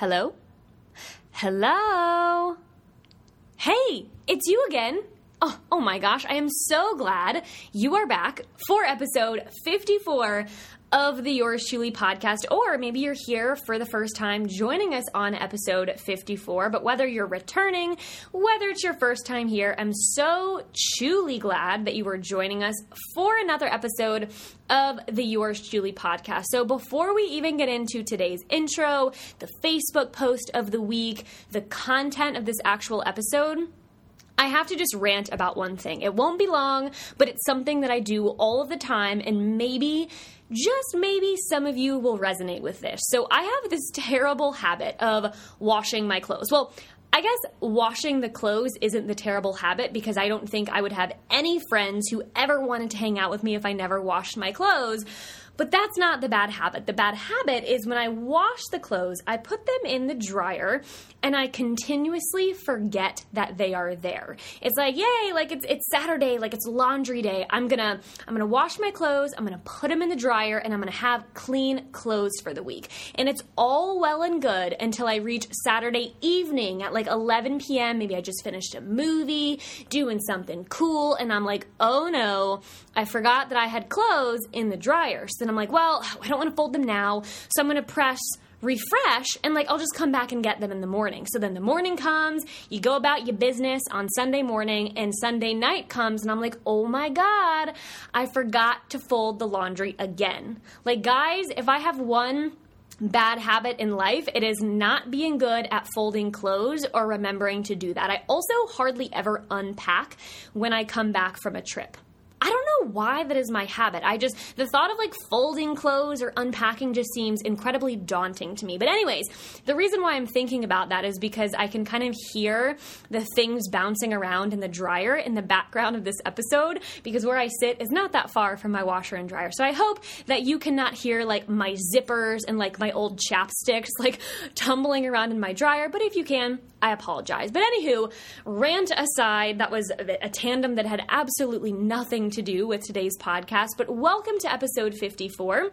Hello? Hello? Hey, it's you again. Oh, oh my gosh, I am so glad you are back for episode 54 of the Yours Truly podcast, or maybe you're here for the first time joining us on episode 54. But whether you're returning, whether it's your first time here, I'm so truly glad that you are joining us for another episode of the Yours Truly podcast. So before we even get into today's intro, the Facebook post of the week, the content of this actual episode, I have to just rant about one thing. It won't be long, but it's something that I do all of the time, and maybe, just maybe, some of you will resonate with this. So I have this terrible habit of washing my clothes. Well, I guess washing the clothes isn't the terrible habit because I don't think I would have any friends who ever wanted to hang out with me if I never washed my clothes. But that's not the bad habit. The bad habit is when I wash the clothes, I put them in the dryer and I continuously forget that they are there. It's like, yay, like it's it's Saturday, like it's laundry day. I'm going to I'm going to wash my clothes, I'm going to put them in the dryer and I'm going to have clean clothes for the week. And it's all well and good until I reach Saturday evening at like 11 p.m. Maybe I just finished a movie, doing something cool and I'm like, "Oh no, I forgot that I had clothes in the dryer." So I'm like, well, I don't want to fold them now. So I'm going to press refresh and like I'll just come back and get them in the morning. So then the morning comes, you go about your business on Sunday morning and Sunday night comes and I'm like, "Oh my god, I forgot to fold the laundry again." Like guys, if I have one bad habit in life, it is not being good at folding clothes or remembering to do that. I also hardly ever unpack when I come back from a trip. I don't know why that is my habit. I just, the thought of like folding clothes or unpacking just seems incredibly daunting to me. But, anyways, the reason why I'm thinking about that is because I can kind of hear the things bouncing around in the dryer in the background of this episode because where I sit is not that far from my washer and dryer. So, I hope that you cannot hear like my zippers and like my old chapsticks like tumbling around in my dryer. But if you can, I apologize. But, anywho, rant aside, that was a tandem that had absolutely nothing to do with today's podcast, but welcome to episode 54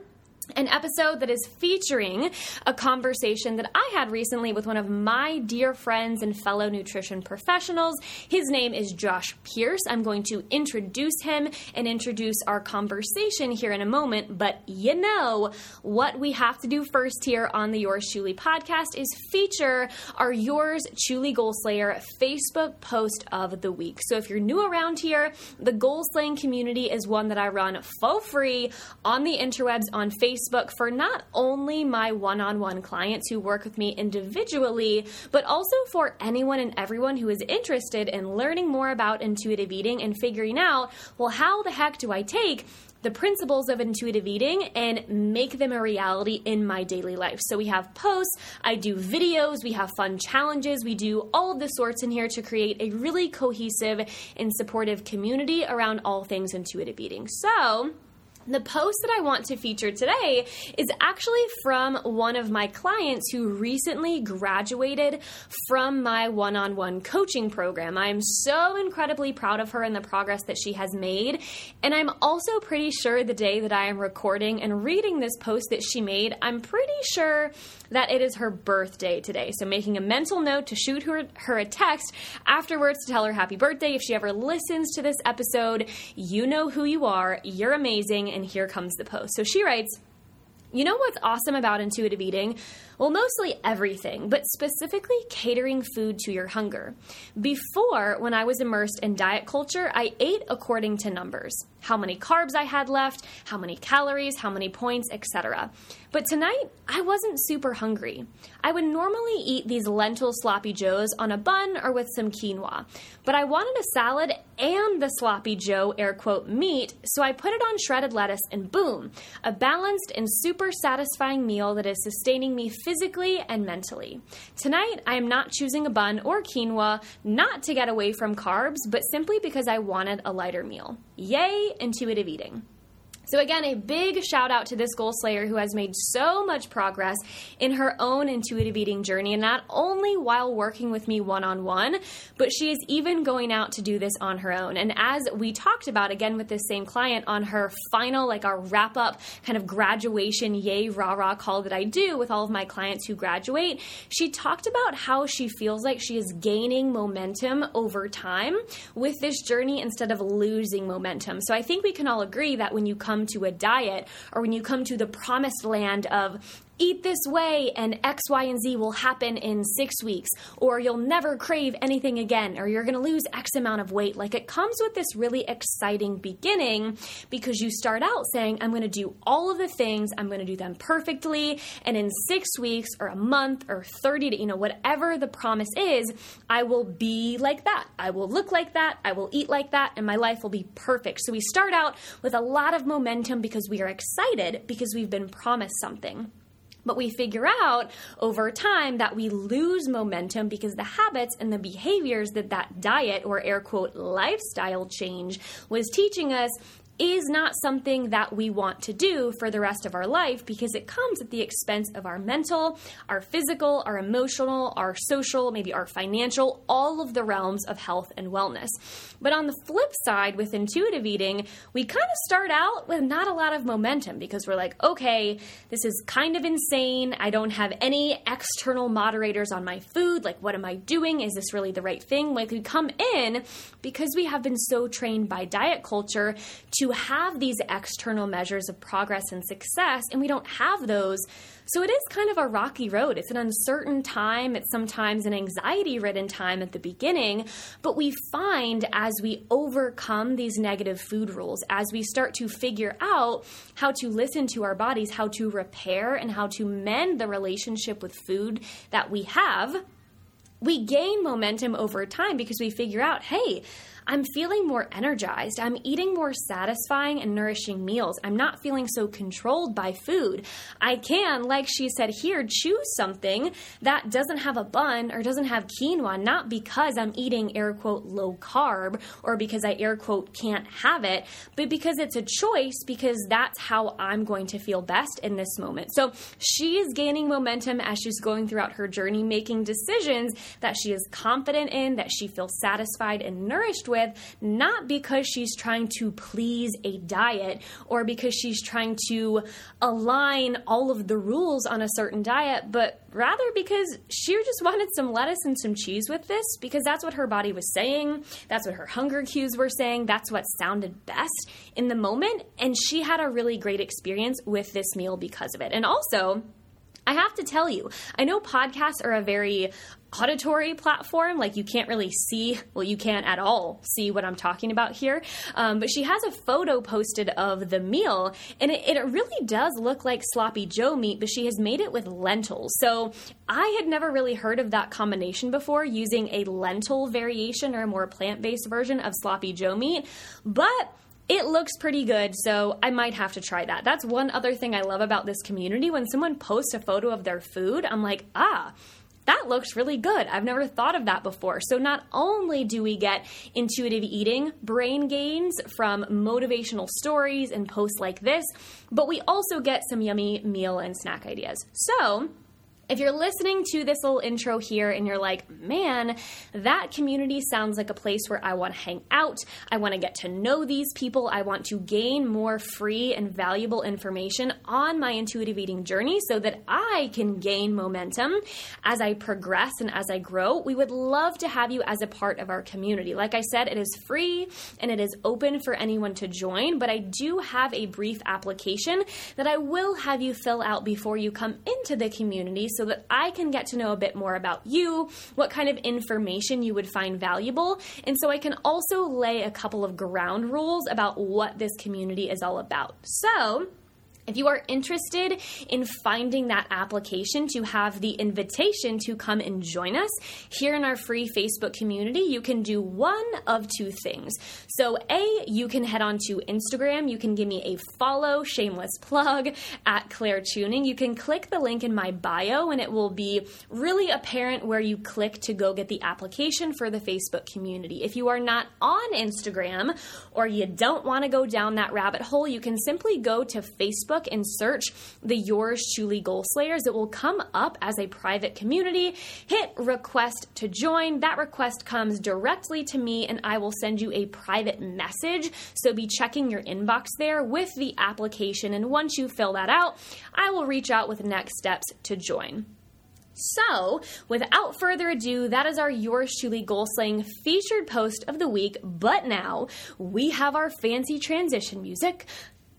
an episode that is featuring a conversation that I had recently with one of my dear friends and fellow nutrition professionals. His name is Josh Pierce. I'm going to introduce him and introduce our conversation here in a moment, but you know what we have to do first here on the Yours Truly podcast is feature our Yours Truly Goal Slayer Facebook post of the week. So if you're new around here, the goal slaying community is one that I run for free on the interwebs on Facebook Facebook for not only my one on one clients who work with me individually, but also for anyone and everyone who is interested in learning more about intuitive eating and figuring out, well, how the heck do I take the principles of intuitive eating and make them a reality in my daily life. So we have posts, I do videos, we have fun challenges, we do all of the sorts in here to create a really cohesive and supportive community around all things intuitive eating. So, the post that I want to feature today is actually from one of my clients who recently graduated from my one on one coaching program. I am so incredibly proud of her and the progress that she has made. And I'm also pretty sure the day that I am recording and reading this post that she made, I'm pretty sure that it is her birthday today. So, making a mental note to shoot her, her a text afterwards to tell her happy birthday. If she ever listens to this episode, you know who you are. You're amazing. And here comes the post. So, she writes, you know what's awesome about intuitive eating? Well, mostly everything, but specifically catering food to your hunger. Before, when I was immersed in diet culture, I ate according to numbers how many carbs I had left, how many calories, how many points, etc. But tonight, I wasn't super hungry. I would normally eat these lentil sloppy joes on a bun or with some quinoa, but I wanted a salad and the sloppy joe air quote meat, so I put it on shredded lettuce and boom, a balanced and super satisfying meal that is sustaining me physically and mentally. Tonight, I am not choosing a bun or quinoa, not to get away from carbs, but simply because I wanted a lighter meal. Yay, intuitive eating. So, again, a big shout out to this goal slayer who has made so much progress in her own intuitive eating journey, and not only while working with me one on one, but she is even going out to do this on her own. And as we talked about again with this same client on her final, like our wrap up kind of graduation, yay, rah rah call that I do with all of my clients who graduate, she talked about how she feels like she is gaining momentum over time with this journey instead of losing momentum. So, I think we can all agree that when you come come to a diet or when you come to the promised land of eat this way and X, Y, and Z will happen in six weeks, or you'll never crave anything again, or you're gonna lose X amount of weight. Like it comes with this really exciting beginning because you start out saying, I'm gonna do all of the things, I'm gonna do them perfectly, and in six weeks or a month or 30 to, you know, whatever the promise is, I will be like that. I will look like that, I will eat like that, and my life will be perfect. So we start out with a lot of momentum because we are excited because we've been promised something. But we figure out over time that we lose momentum because the habits and the behaviors that that diet or air quote lifestyle change was teaching us is not something that we want to do for the rest of our life because it comes at the expense of our mental, our physical, our emotional, our social, maybe our financial, all of the realms of health and wellness. But on the flip side, with intuitive eating, we kind of start out with not a lot of momentum because we're like, okay, this is kind of insane. I don't have any external moderators on my food. Like, what am I doing? Is this really the right thing? Like, we come in because we have been so trained by diet culture to have these external measures of progress and success, and we don't have those. So it is kind of a rocky road. It's an uncertain time. It's sometimes an anxiety ridden time at the beginning. But we find as we overcome these negative food rules, as we start to figure out how to listen to our bodies, how to repair, and how to mend the relationship with food that we have, we gain momentum over time because we figure out, hey, I'm feeling more energized. I'm eating more satisfying and nourishing meals. I'm not feeling so controlled by food. I can, like she said here, choose something that doesn't have a bun or doesn't have quinoa, not because I'm eating air quote low carb or because I air quote can't have it, but because it's a choice because that's how I'm going to feel best in this moment. So she is gaining momentum as she's going throughout her journey, making decisions that she is confident in, that she feels satisfied and nourished with with, not because she's trying to please a diet or because she's trying to align all of the rules on a certain diet, but rather because she just wanted some lettuce and some cheese with this because that's what her body was saying. That's what her hunger cues were saying. That's what sounded best in the moment. And she had a really great experience with this meal because of it. And also, I have to tell you, I know podcasts are a very auditory platform. Like you can't really see, well, you can't at all see what I'm talking about here. Um, but she has a photo posted of the meal, and it, it really does look like sloppy Joe meat, but she has made it with lentils. So I had never really heard of that combination before, using a lentil variation or a more plant based version of sloppy Joe meat. But it looks pretty good, so I might have to try that. That's one other thing I love about this community. When someone posts a photo of their food, I'm like, ah, that looks really good. I've never thought of that before. So, not only do we get intuitive eating brain gains from motivational stories and posts like this, but we also get some yummy meal and snack ideas. So, if you're listening to this little intro here and you're like, man, that community sounds like a place where I want to hang out, I want to get to know these people, I want to gain more free and valuable information on my intuitive eating journey so that I can gain momentum as I progress and as I grow, we would love to have you as a part of our community. Like I said, it is free and it is open for anyone to join, but I do have a brief application that I will have you fill out before you come into the community so that I can get to know a bit more about you, what kind of information you would find valuable, and so I can also lay a couple of ground rules about what this community is all about. So, If you are interested in finding that application to have the invitation to come and join us here in our free Facebook community, you can do one of two things. So, A, you can head on to Instagram. You can give me a follow, shameless plug, at Claire Chewning. You can click the link in my bio and it will be really apparent where you click to go get the application for the Facebook community. If you are not on Instagram or you don't want to go down that rabbit hole, you can simply go to Facebook Facebook and search the Yours Truly Goal Slayers. It will come up as a private community. Hit request to join. That request comes directly to me, and I will send you a private message. So be checking your inbox there with the application. And once you fill that out, I will reach out with next steps to join. So, without further ado, that is our Yours Truly Goal Slaying featured post of the week. But now we have our fancy transition music.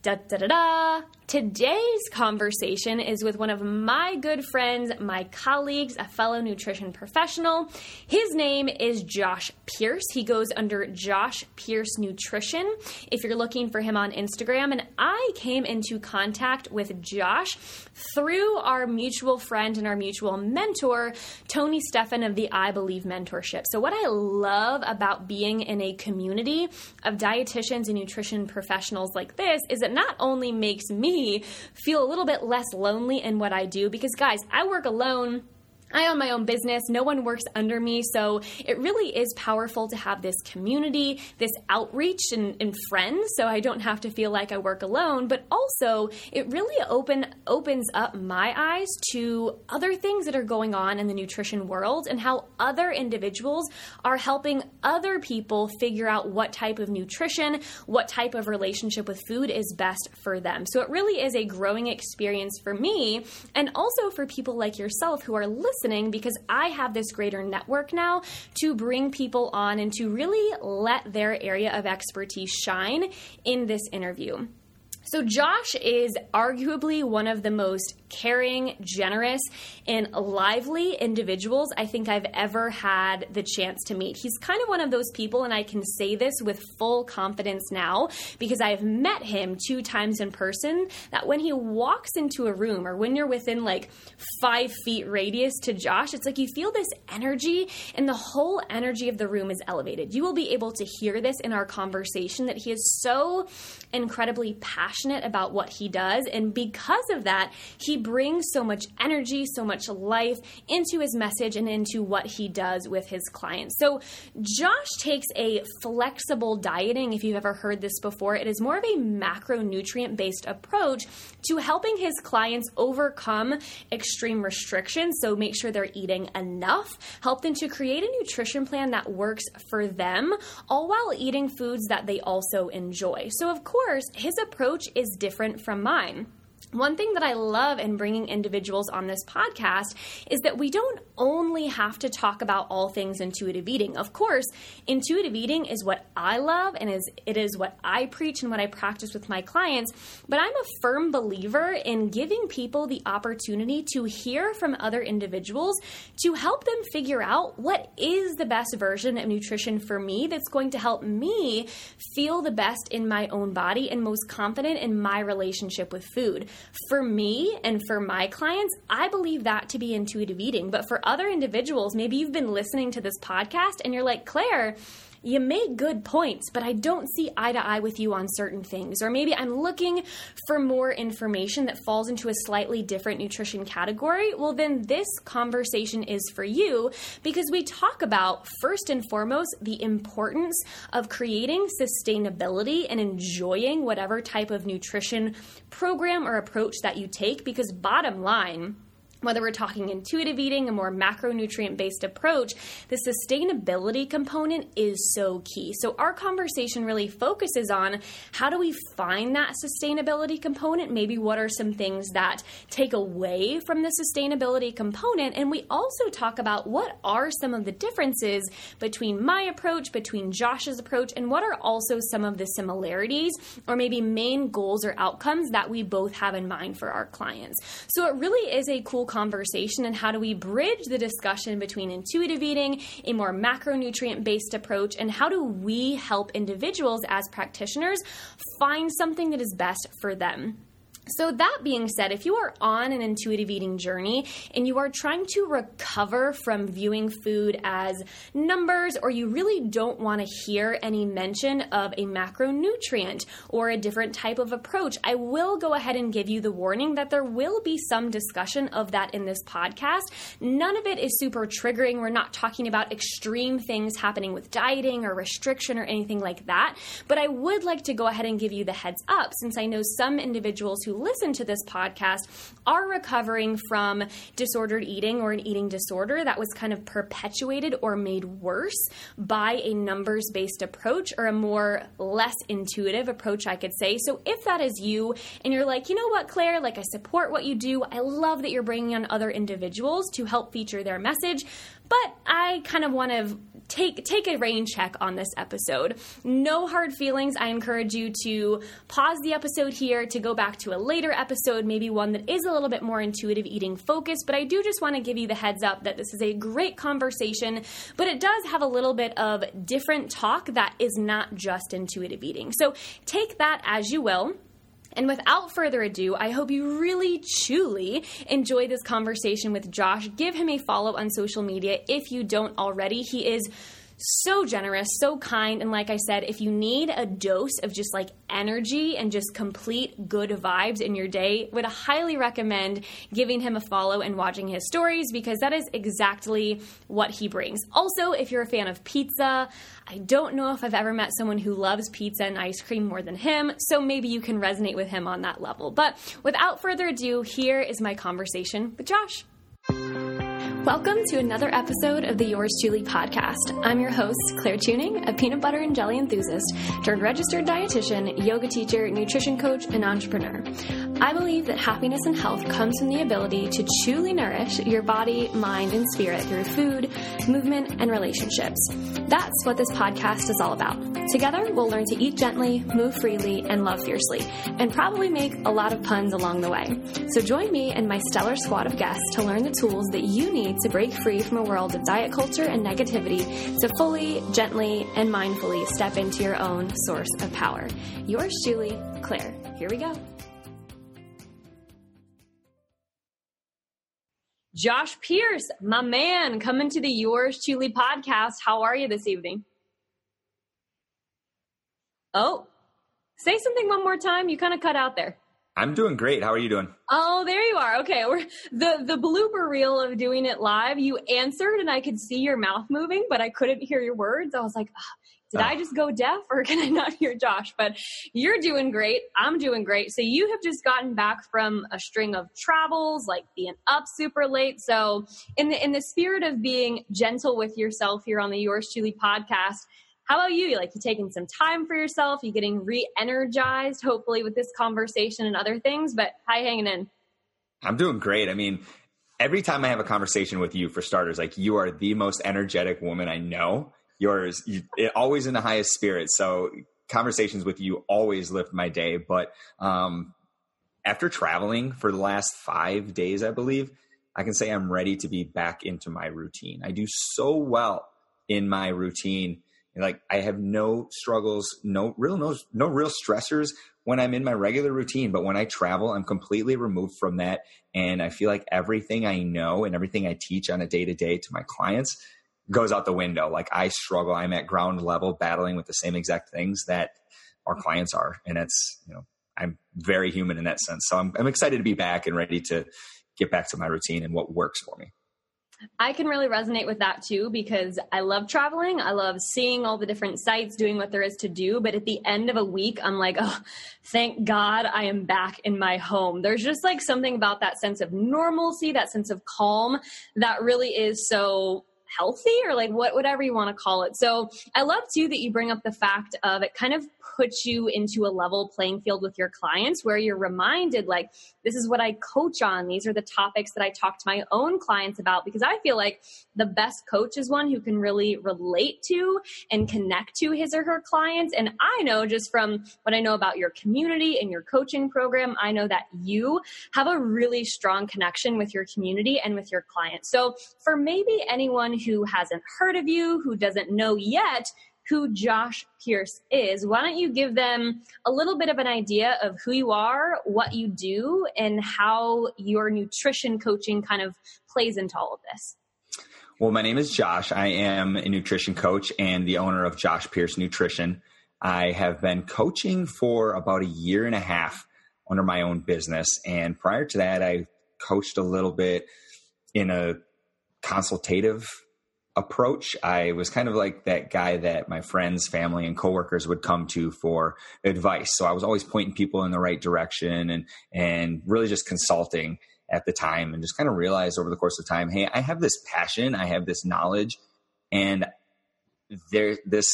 Da da da da! Today's conversation is with one of my good friends, my colleagues, a fellow nutrition professional. His name is Josh Pierce. He goes under Josh Pierce Nutrition if you're looking for him on Instagram. And I came into contact with Josh through our mutual friend and our mutual mentor, Tony Stefan of the I Believe Mentorship. So, what I love about being in a community of dietitians and nutrition professionals like this is it not only makes me feel a little bit less lonely in what I do because, guys, I work alone I own my own business. No one works under me. So it really is powerful to have this community, this outreach and, and, friends. So I don't have to feel like I work alone. But also, it really open opens up my eyes to other things that are going on in the nutrition world and how other individuals are helping other people figure out what type of nutrition, what type of relationship with food is best for them. So it really is a growing experience for me and also for people like yourself who are listening listening because I have this greater network now to bring people on and to really let their area of expertise shine in this interview. So, Josh is arguably one of the most caring, generous, and lively individuals I think I've ever had the chance to meet. He's kind of one of those people, and I can say this with full confidence now because I've met him two times in person. That when he walks into a room or when you're within like five feet radius to Josh, it's like you feel this energy, and the whole energy of the room is elevated. You will be able to hear this in our conversation that he is so incredibly passionate about what he does. And because of that, he brings so much energy, so much life into his message and into what he does with his clients. So, Josh takes a flexible dieting, if you've ever heard this before, it is more of a macronutrient based approach to helping his clients overcome extreme restrictions. So, make sure they're eating enough, help them to create a nutrition plan that works for them, all while eating foods that they also enjoy. So, of course, his approach is different from mine. One thing that I love in bringing individuals on this podcast is that we don't only have to talk about all things intuitive eating. Of course, intuitive eating is what I love and is it is what I preach and what I practice with my clients, but I'm a firm believer in giving people the opportunity to hear from other individuals to help them figure out what is the best version of nutrition for me that's going to help me feel the best in my own body and most confident in my relationship with food. For me and for my clients, I believe that to be intuitive eating. But for other individuals, maybe you've been listening to this podcast and you're like, Claire, you make good points, but I don't see eye to eye with you on certain things. Or maybe I'm looking for more information that falls into a slightly different nutrition category. Well, then this conversation is for you because we talk about, first and foremost, the importance of creating sustainability and enjoying whatever type of nutrition program or approach that you take. Because, bottom line, whether we're talking intuitive eating, a more macronutrient based approach, the sustainability component is so key. So, our conversation really focuses on how do we find that sustainability component? Maybe what are some things that take away from the sustainability component? And we also talk about what are some of the differences between my approach, between Josh's approach, and what are also some of the similarities or maybe main goals or outcomes that we both have in mind for our clients. So, it really is a cool conversation and how do we bridge the discussion between intuitive eating, a more macronutrient based approach, and how do we help individuals as practitioners find something that is best for them. So, that being said, if you are on an intuitive eating journey and you are trying to recover from viewing food as numbers, or you really don't want to hear any mention of a macronutrient or a different type of approach, I will go ahead and give you the warning that there will be some discussion of that in this podcast. None of it is super triggering. We're not talking about extreme things happening with dieting or restriction or anything like that. But I would like to go ahead and give you the heads up since I know some individuals who listen to this podcast are recovering from disordered eating or an eating disorder that was kind of perpetuated or made worse by a numbers based approach or a more less intuitive approach, I could say. So if that is you and you're like, you know what, Claire, like I support what you do, I love that you're bringing on other individuals to help feature their message, but I kind of want to take take a rain check on this episode. No hard feelings. I encourage you to pause the episode here to go back to a later episode, maybe one that is a little bit more intuitive eating focused, but I do just want to give you the heads up that this is a great conversation, but it does have a little bit of different talk that is not just intuitive eating. So take that as you will. And without further ado, I hope you really, truly enjoy this conversation with Josh. Give him a follow on social media if you don't already. He is so generous, so kind. And like I said, if you need a dose of just like energy and just complete good vibes in your day, would highly recommend giving him a follow and watching his stories because that is exactly what he brings. Also, if you're a fan of pizza, I don't know if I've ever met someone who loves pizza and ice cream more than him, so maybe you can resonate with him on that level. But without further ado, here is my conversation with Josh. Welcome to another episode of the Yours Chewly podcast. I'm your host, Claire Chewning, a peanut butter and jelly enthusiast turned registered dietitian, yoga teacher, nutrition coach, and entrepreneur. I believe that happiness and health comes from the ability to truly nourish your body, mind, and spirit through food, movement, and relationships. That's what this podcast is all about. Together, we'll learn to eat gently, move freely, and love fiercely, and probably make a lot of puns along the way. So join me and my stellar squad of guests to learn the tools that you need to break free from a world of diet culture and negativity to fully, gently, and mindfully step into your own source of power. Yours Chewly Claire. Here we go. Josh Pierce, my man, coming to the Yours Truly podcast. How are you this evening? Oh, say something one more time. You kind of cut out there. I'm doing great. How are you doing? Oh, there you are. Okay, we're the the blooper reel of doing it live. You answered, and I could see your mouth moving, but I couldn't hear your words. I was like, oh, did I oh. just go deaf, or can I not hear Josh? But you're doing great. I'm doing great. So you have just gotten back from a string of travels, like being up super late. So in the in the spirit of being gentle with yourself here on the Yours Truly podcast how about you? Like you taking some time for yourself? You getting re-energized, hopefully, with this conversation and other things. But hi hanging in? I'm doing great. I mean, every time I have a conversation with you, for starters, like you are the most energetic woman I know. Yours, you, always in the highest spirits. So conversations with you always lift my day. But um, after traveling for the last five days, I believe, I can say I'm ready to be back into my routine. I do so well in my routine like I have no struggles, no real no no real stressors when I'm in my regular routine, but when I travel, I'm completely removed from that and I feel like everything I know and everything I teach on a day-to-day to my clients goes out the window. Like I struggle, I'm at ground level battling with the same exact things that our clients are and it's, you know, I'm very human in that sense. So I'm I'm excited to be back and ready to get back to my routine and what works for me. I can really resonate with that too because I love traveling. I love seeing all the different sites, doing what there is to do. But at the end of a week, I'm like, oh, thank God I am back in my home. There's just like something about that sense of normalcy, that sense of calm that really is so healthy or like what whatever you want to call it. So I love too that you bring up the fact of it kind of puts you into a level playing field with your clients where you're reminded like this is what I coach on. These are the topics that I talk to my own clients about because I feel like the best coach is one who can really relate to and connect to his or her clients. And I know just from what I know about your community and your coaching program, I know that you have a really strong connection with your community and with your clients. So for maybe anyone who hasn't heard of you, who doesn't know yet who Josh Pierce is, why don't you give them a little bit of an idea of who you are, what you do, and how your nutrition coaching kind of plays into all of this? Well, my name is Josh. I am a nutrition coach and the owner of Josh Pierce Nutrition. I have been coaching for about a year and a half under my own business. And prior to that, I coached a little bit in a consultative approach. I was kind of like that guy that my friends, family, and coworkers would come to for advice. So I was always pointing people in the right direction and and really just consulting at the time and just kind of realized over the course of time, hey, I have this passion, I have this knowledge, and there this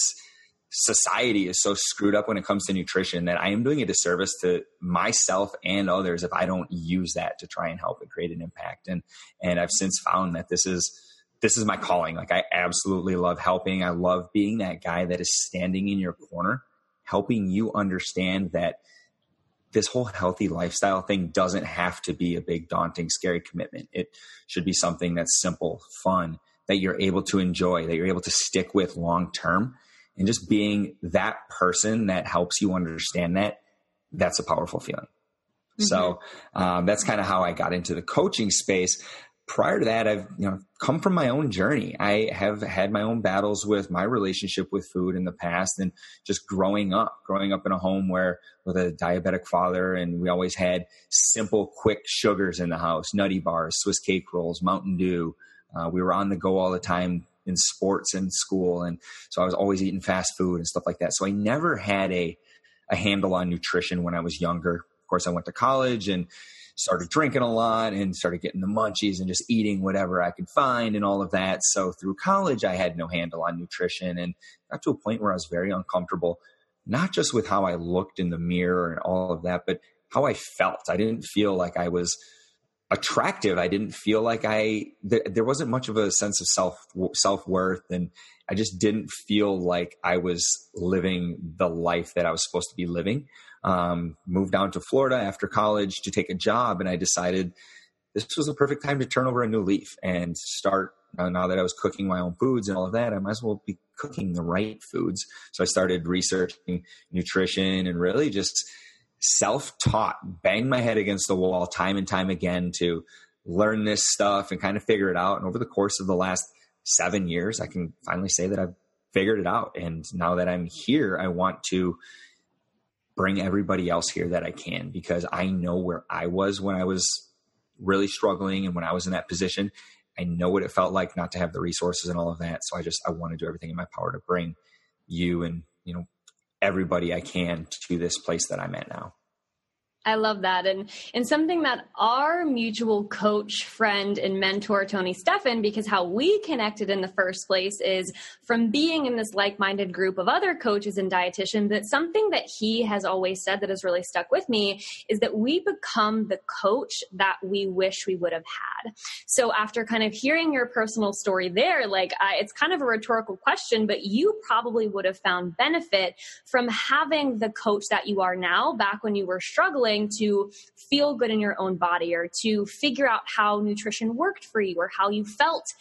society is so screwed up when it comes to nutrition that I am doing a disservice to myself and others if I don't use that to try and help and create an impact. And and I've since found that this is this is my calling. Like I absolutely love helping. I love being that guy that is standing in your corner, helping you understand that this whole healthy lifestyle thing doesn't have to be a big daunting scary commitment. It should be something that's simple, fun, that you're able to enjoy, that you're able to stick with long term and just being that person that helps you understand that that's a powerful feeling mm-hmm. so um, that's kind of how i got into the coaching space prior to that i've you know come from my own journey i have had my own battles with my relationship with food in the past and just growing up growing up in a home where with a diabetic father and we always had simple quick sugars in the house nutty bars swiss cake rolls mountain dew uh, we were on the go all the time in sports and school. And so I was always eating fast food and stuff like that. So I never had a, a handle on nutrition when I was younger. Of course, I went to college and started drinking a lot and started getting the munchies and just eating whatever I could find and all of that. So through college, I had no handle on nutrition and got to a point where I was very uncomfortable, not just with how I looked in the mirror and all of that, but how I felt. I didn't feel like I was attractive. I didn't feel like I th- there wasn't much of a sense of self self worth, and I just didn't feel like I was living the life that I was supposed to be living. Um, moved down to Florida after college to take a job, and I decided this was a perfect time to turn over a new leaf and start. Now that I was cooking my own foods and all of that, I might as well be cooking the right foods. So I started researching nutrition and really just self taught, banged my head against the wall time and time again to learn this stuff and kind of figure it out. And over the course of the last seven years, I can finally say that I've figured it out. And now that I'm here, I want to bring everybody else here that I can because I know where I was when I was really struggling and when I was in that position. I know what it felt like not to have the resources and all of that. So I just I want to do everything in my power to bring you and you know everybody I can to this place that I'm at now. I love that. And and something that our mutual coach, friend, and mentor, Tony Steffen, because how we connected in the first place is from being in this like-minded group of other coaches and dietitians, that something that he has always said that has really stuck with me is that we become the coach that we wish we would have had. So after kind of hearing your personal story there, like it's kind of a rhetorical question, but you probably would have found benefit from having the coach that you are now back when you were struggling to feel good in your own body or to figure out how nutrition worked for you or how you felt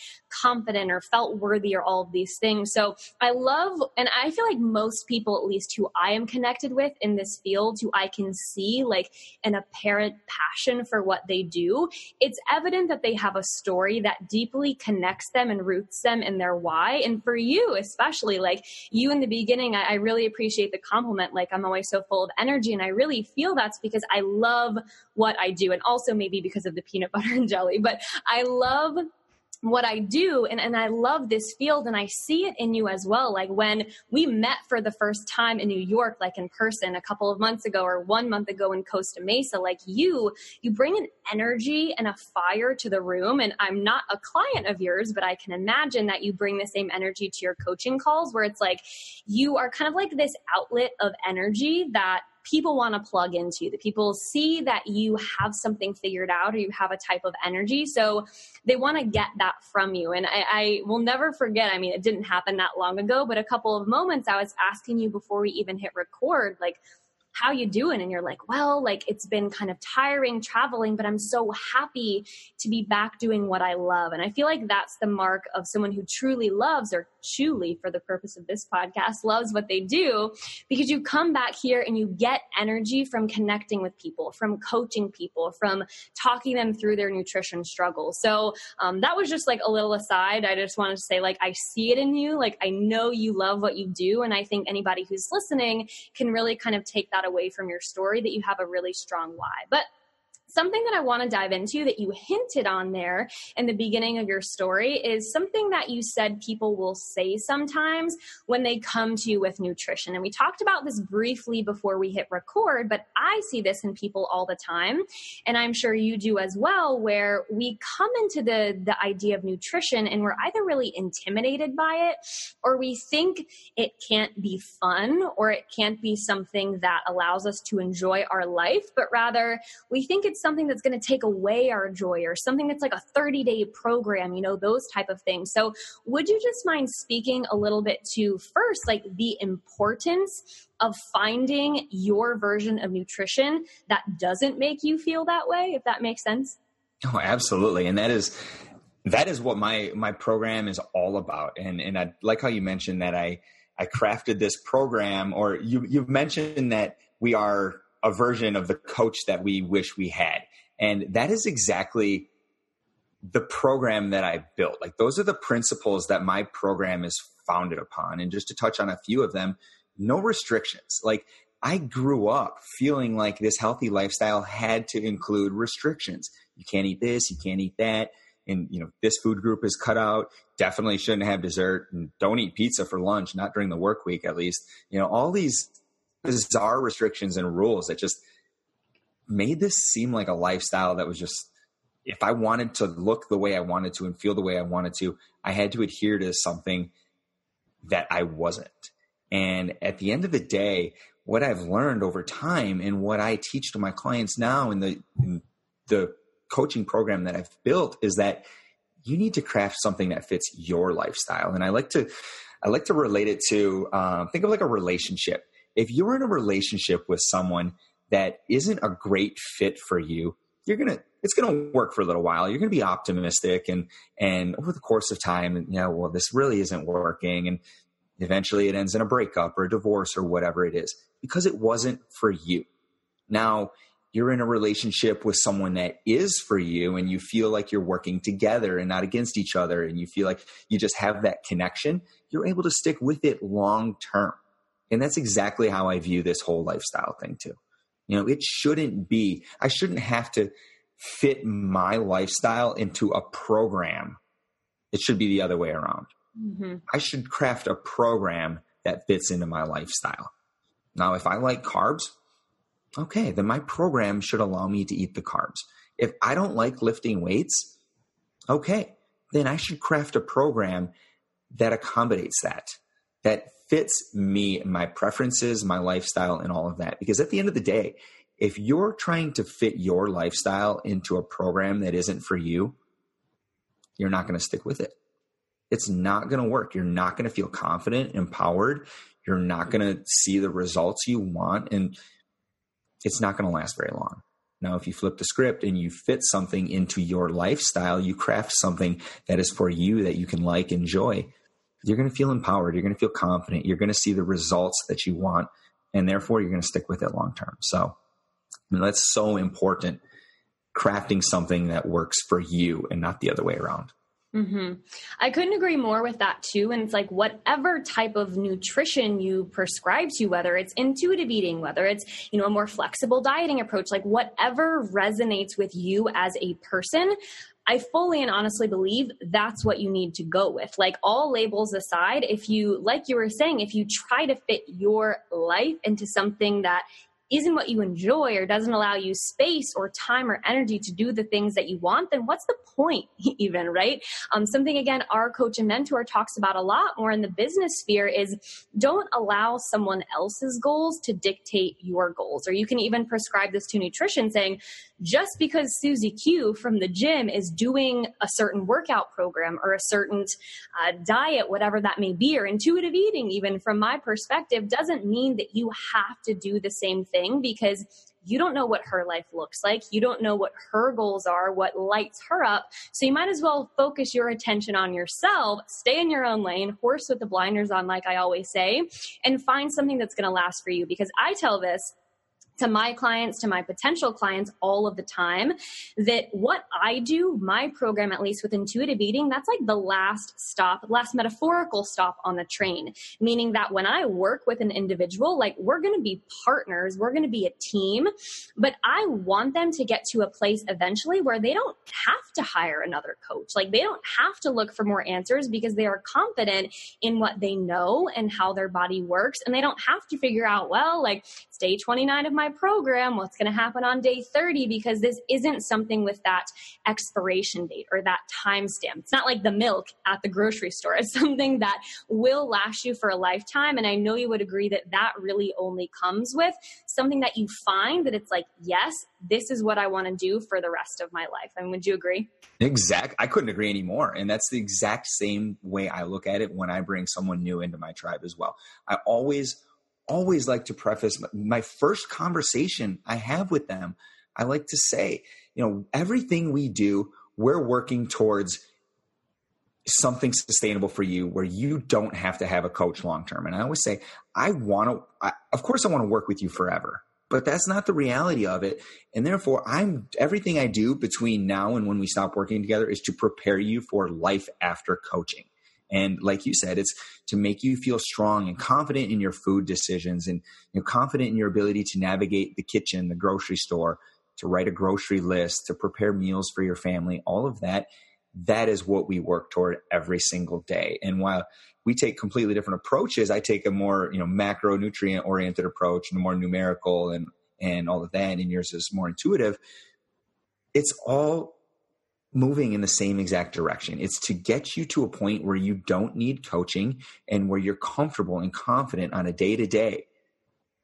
confident or felt worthy or all of these things. So I love, and I feel like most people, at least who I am connected with in this field, who I can see like an apparent passion for what they do, it's evident that they have a story that deeply connects them and roots them in their why. And for you, especially, like you in the beginning, I, I really appreciate the compliment. Like I'm always so full of energy. And I really feel that's because I love what I do. And also maybe because of the peanut butter and jelly, but I love what I do and, and I love this field and I see it in you as well. Like when we met for the first time in New York, like in person a couple of months ago or one month ago in Costa Mesa, like you, you bring an energy and a fire to the room. And I'm not a client of yours, but I can imagine that you bring the same energy to your coaching calls where it's like you are kind of like this outlet of energy that people want to plug into. The people see that you have something figured out or you have a type of energy. So they want to get that from you. And I, I will never forget, I mean, it didn't happen that long ago, but a couple of moments I was asking you before we even hit record, like, how you doing and you're like well like it's been kind of tiring traveling but i'm so happy to be back doing what i love and i feel like that's the mark of someone who truly loves or truly for the purpose of this podcast loves what they do because you come back here and you get energy from connecting with people from coaching people from talking them through their nutrition struggles. So um, that was just like a little aside. I just wanted to say like i see it in you. Like i know you love what you do and i think anybody who's listening can really kind of take that away from your story that you have a really strong why. But something that I want to dive into that you hinted on there in the beginning of your story is something that you said people will say sometimes when they come to you with nutrition. And we talked about this briefly before we hit record, but I see this in people all the time. And I'm sure you do as well, where we come into the, the idea of nutrition and we're either really intimidated by it or we think it can't be fun or it can't be something that allows us to enjoy our life, but rather we think it's something that's going to take away our joy or something that's like a 30 day program, you know, those type of things. So would you just mind speaking a little bit to first, like the importance of finding your version of nutrition that doesn't make you feel that way, if that makes sense? Oh, absolutely. And that is, that is what my, my program is all about. And, and I like how you mentioned that I, I crafted this program or you, you've mentioned that we are a version of the coach that we wish we had. And that is exactly the program that I built. Like those are the principles that my program is founded upon. And just to touch on a few of them, no restrictions. Like I grew up feeling like this healthy lifestyle had to include restrictions. You can't eat this, you can't eat that. And you know, this food group is cut out. Definitely shouldn't have dessert and don't eat pizza for lunch, not during the work week at least. You know, all these bizarre restrictions and rules that just made this seem like a lifestyle that was just if I wanted to look the way I wanted to and feel the way I wanted to, I had to adhere to something that I wasn't. And at the end of the day, what I've learned over time and what I teach to my clients now in the in the coaching program that I've built is that you need to craft something that fits your lifestyle. And I like to I like to relate it to um, think of like a relationship if you're in a relationship with someone that isn't a great fit for you, you're gonna it's gonna work for a little while. You're gonna be optimistic and and over the course of time, and yeah, well, this really isn't working, and eventually it ends in a breakup or a divorce or whatever it is because it wasn't for you. Now you're in a relationship with someone that is for you and you feel like you're working together and not against each other and you feel like you just have that connection, you're able to stick with it long term. And that's exactly how I view this whole lifestyle thing too. You know, it shouldn't be, I shouldn't have to fit my lifestyle into a program. It should be the other way around. Mm-hmm. I should craft a program that fits into my lifestyle. Now, if I like carbs, okay, then my program should allow me to eat the carbs. If I don't like lifting weights, okay, then I should craft a program that accommodates that, that fits me, my preferences, my lifestyle, and all of that. Because at the end of the day, if you're trying to fit your lifestyle into a program that isn't for you, you're not going to stick with it. It's not going to work. You're not going to feel confident, empowered. You're not going to see the results you want. And it's not going to last very long. Now, if you flip the script and you fit something into your lifestyle, you craft something that is for you that you can like, enjoy, you're going to feel empowered. You're going to feel confident. You're going to see the results that you want, and therefore you're going to stick with it long term. So that's so important. Crafting something that works for you and not the other way around. Mm-hmm. I couldn't agree more with that too. And it's like whatever type of nutrition you prescribe to, whether it's intuitive eating, whether it's, you know, a more flexible dieting approach, like whatever resonates with you as a person, I fully and honestly believe that's what you need to go with. Like all labels aside, if you, like you were saying, if you try to fit your life into something that isn't what you enjoy or doesn't allow you space or time or energy to do the things that you want, then what's the point even, right? Um, something again, our coach and mentor talks about a lot more in the business sphere is don't allow someone else's goals to dictate your goals. Or you can even prescribe this to nutrition saying, just because Susie Q from the gym is doing a certain workout program or a certain uh, diet, whatever that may be, or intuitive eating, even from my perspective, doesn't mean that you have to do the same thing because you don't know what her life looks like. You don't know what her goals are, what lights her up. So you might as well focus your attention on yourself, stay in your own lane, horse with the blinders on, like I always say, and find something that's going to last for you. Because I tell this to my clients, to my potential clients all of the time that what I do, my program, at least with intuitive eating, that's like the last stop, last metaphorical stop on the train. Meaning that when I work with an individual, like we're going to be partners, we're going to be a team, but I want them to get to a place eventually where they don't have to hire another coach. Like they don't have to look for more answers because they are confident in what they know and how their body works. And they don't have to figure out, well, like it's day 29 of my program, what's going to happen on day 30, because this isn't something with that expiration date or that timestamp. It's not like the milk at the grocery store. It's something that will last you for a lifetime. And I know you would agree that that really only comes with something that you find that it's like, yes, this is what I want to do for the rest of my life. I and mean, would you agree? Exact. I couldn't agree anymore. And that's the exact same way I look at it when I bring someone new into my tribe as well. I always always like to preface my first conversation I have with them. I like to say, you know, everything we do, we're working towards something sustainable for you where you don't have to have a coach long term. And I always say, I want to, of course, I want to work with you forever, but that's not the reality of it. And therefore, I'm everything I do between now and when we stop working together is to prepare you for life after coaching. And like you said, it's to make you feel strong and confident in your food decisions and you know, confident in your ability to navigate the kitchen, the grocery store, to write a grocery list, to prepare meals for your family, all of that. That is what we work toward every single day. And while we take completely different approaches, I take a more, you know, macronutrient oriented approach and more numerical and and all of that, and yours is more intuitive. It's all moving in the same exact direction. It's to get you to a point where you don't need coaching and where you're comfortable and confident on a day to day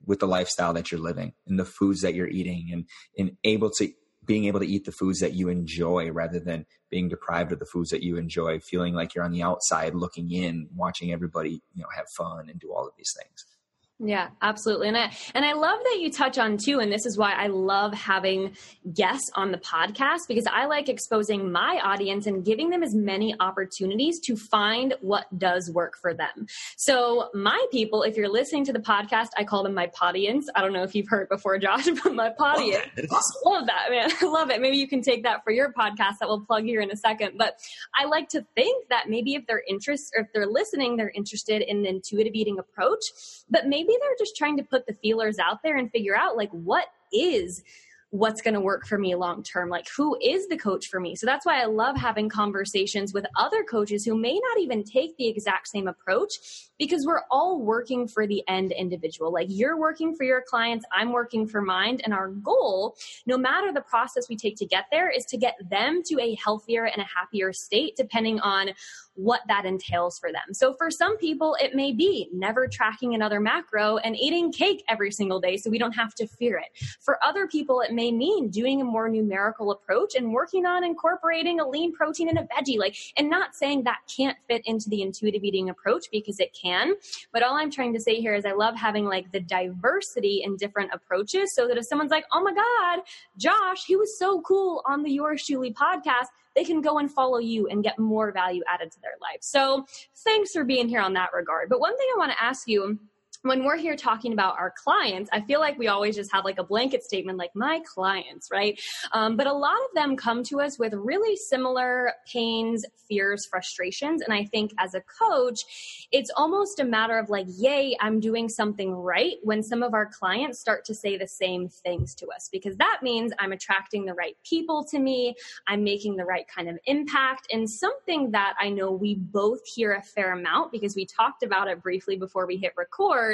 with the lifestyle that you're living and the foods that you're eating and, and able to being able to eat the foods that you enjoy rather than being deprived of the foods that you enjoy, feeling like you're on the outside looking in, watching everybody, you know, have fun and do all of these things. Yeah, absolutely. And I and I love that you touch on too and this is why I love having guests on the podcast because I like exposing my audience and giving them as many opportunities to find what does work for them. So, my people, if you're listening to the podcast, I call them my podience. I don't know if you've heard before Josh, but my podience. Awesome. Love that, man. I love it. Maybe you can take that for your podcast that we'll plug here in a second, but I like to think that maybe if they're interested or if they're listening, they're interested in the intuitive eating approach, but maybe maybe they're just trying to put the feelers out there and figure out like what is what's going to work for me long term? Like who is the coach for me? So that's why i love having conversations with other coaches who may not even take the exact same approach because we're all working for the end individual. Like you're working for your clients i'm working for mine and our goal no matter the process we take to get there is to get them to a healthier and a happier state depending on what that entails for them. So for some people, it may be never tracking another macro and eating cake every single day so we don't have to fear it. For other people, it may mean doing a more numerical approach and working on incorporating a lean protein and a veggie, like, and not saying that can't fit into the intuitive eating approach because it can. But all I'm trying to say here is I love having like the diversity in different approaches so that if someone's like, oh my God, Josh, he was so cool on the Your Chewly podcast, they can go and follow you and get more value added to their life. So thanks for being here on that regard. But one thing I want to ask you when we're here talking about our clients, I feel like we always just have like a blanket statement, like my clients, right? Um, but a lot of them come to us with really similar pains, fears, frustrations. And I think as a coach, it's almost a matter of like, yay, I'm doing something right when some of our clients start to say the same things to us, because that means I'm attracting the right people to me, I'm making the right kind of impact. And something that I know we both hear a fair amount because we talked about it briefly before we hit record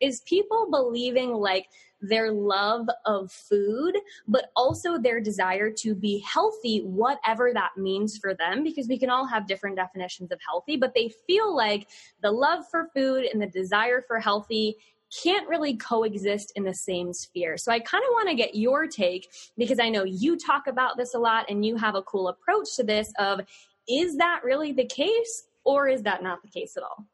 is people believing like their love of food, but also their desire to be healthy, whatever that means for them, because we can all have different definitions of healthy, but they feel like the love for food and the desire for healthy can't really coexist in the same sphere. So I kind of want to get your take because I know you talk about this a lot and you have a cool approach to this of is that really the case or is that not the case at all?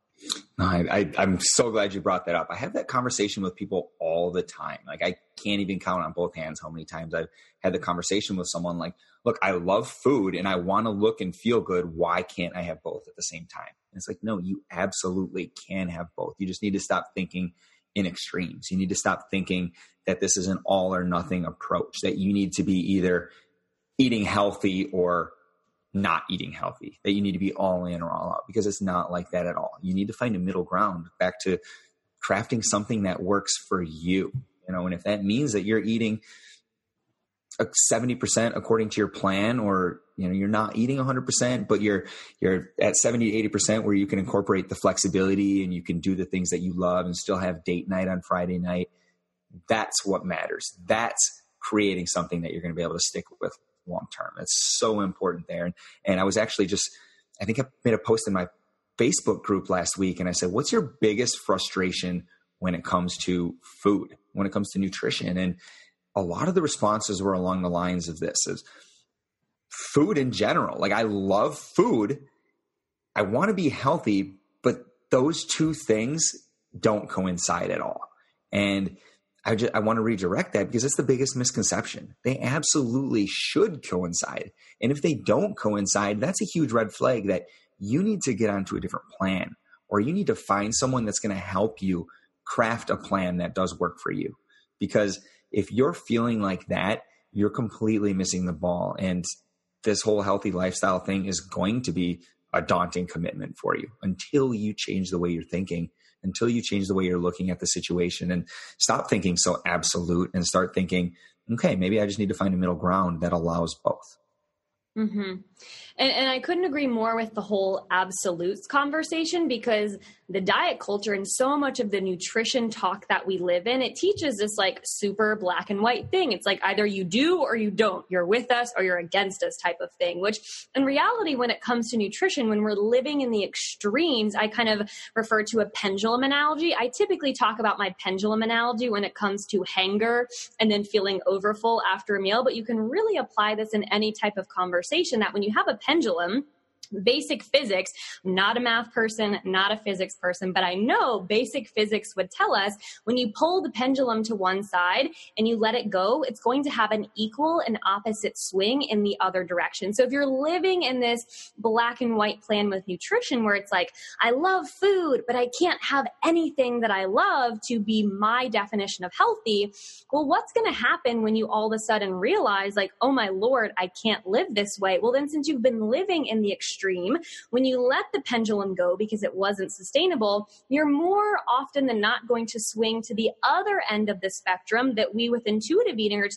I, I, am so glad you brought that up. I have that conversation with people all the time. Like I can't even count on both hands how many times I've had the conversation with someone like, look, I love food and I want to look and feel good. Why can't I have both at the same time? And it's like, no, you absolutely can have both. You just need to stop thinking in extremes. You need to stop thinking that this is an all or nothing approach, that you need to be either eating healthy or not eating healthy, that you need to be all in or all out because it's not like that at all. You need to find a middle ground back to crafting something that works for you. You know, and if that means that you're eating 70% according to your plan or you know you're not eating 100% but you're you're at 70 80% where you can incorporate the flexibility and you can do the things that you love and still have date night on Friday night that's what matters that's creating something that you're going to be able to stick with long term. That's so important there. And, and I was actually just, I think I made a post in my Facebook group last week and I said, What's your biggest frustration when it comes to food, when it comes to nutrition? And a lot of the responses were along the lines of this is food in general. Like I love food. I want to be healthy, but those two things don't coincide at all. And I just I want to redirect that because it's the biggest misconception. They absolutely should coincide. And if they don't coincide, that's a huge red flag that you need to get onto a different plan or you need to find someone that's going to help you craft a plan that does work for you. Because if you're feeling like that, you're completely missing the ball and this whole healthy lifestyle thing is going to be a daunting commitment for you until you change the way you're thinking until you change the way you're looking at the situation and stop thinking so absolute and start thinking, okay, maybe I just need to find a middle ground that allows both. Mm-hmm. And, and I couldn't agree more with the whole absolutes conversation because the diet culture and so much of the nutrition talk that we live in, it teaches this like super black and white thing. It's like either you do or you don't. You're with us or you're against us type of thing, which in reality, when it comes to nutrition, when we're living in the extremes, I kind of refer to a pendulum analogy. I typically talk about my pendulum analogy when it comes to hunger and then feeling overfull after a meal, but you can really apply this in any type of conversation that when you have a pendulum, basic physics, not a math person, not a physics person, but I know basic physics would tell us when you pull the pendulum to one side and you let it go, it's going to have an equal and opposite swing in the other direction. So if you're living in this black and white plan with nutrition where it's like, I love food, but I can't have anything that I love to be my definition of healthy, well, what's going to happen when you all of a sudden realize, like, oh my Lord, I can't live this way? Well, then since you've been living in the extreme, extreme. When you let the pendulum go because it wasn't sustainable, you're more often than not going to swing to the other end of the spectrum that we with intuitive eating or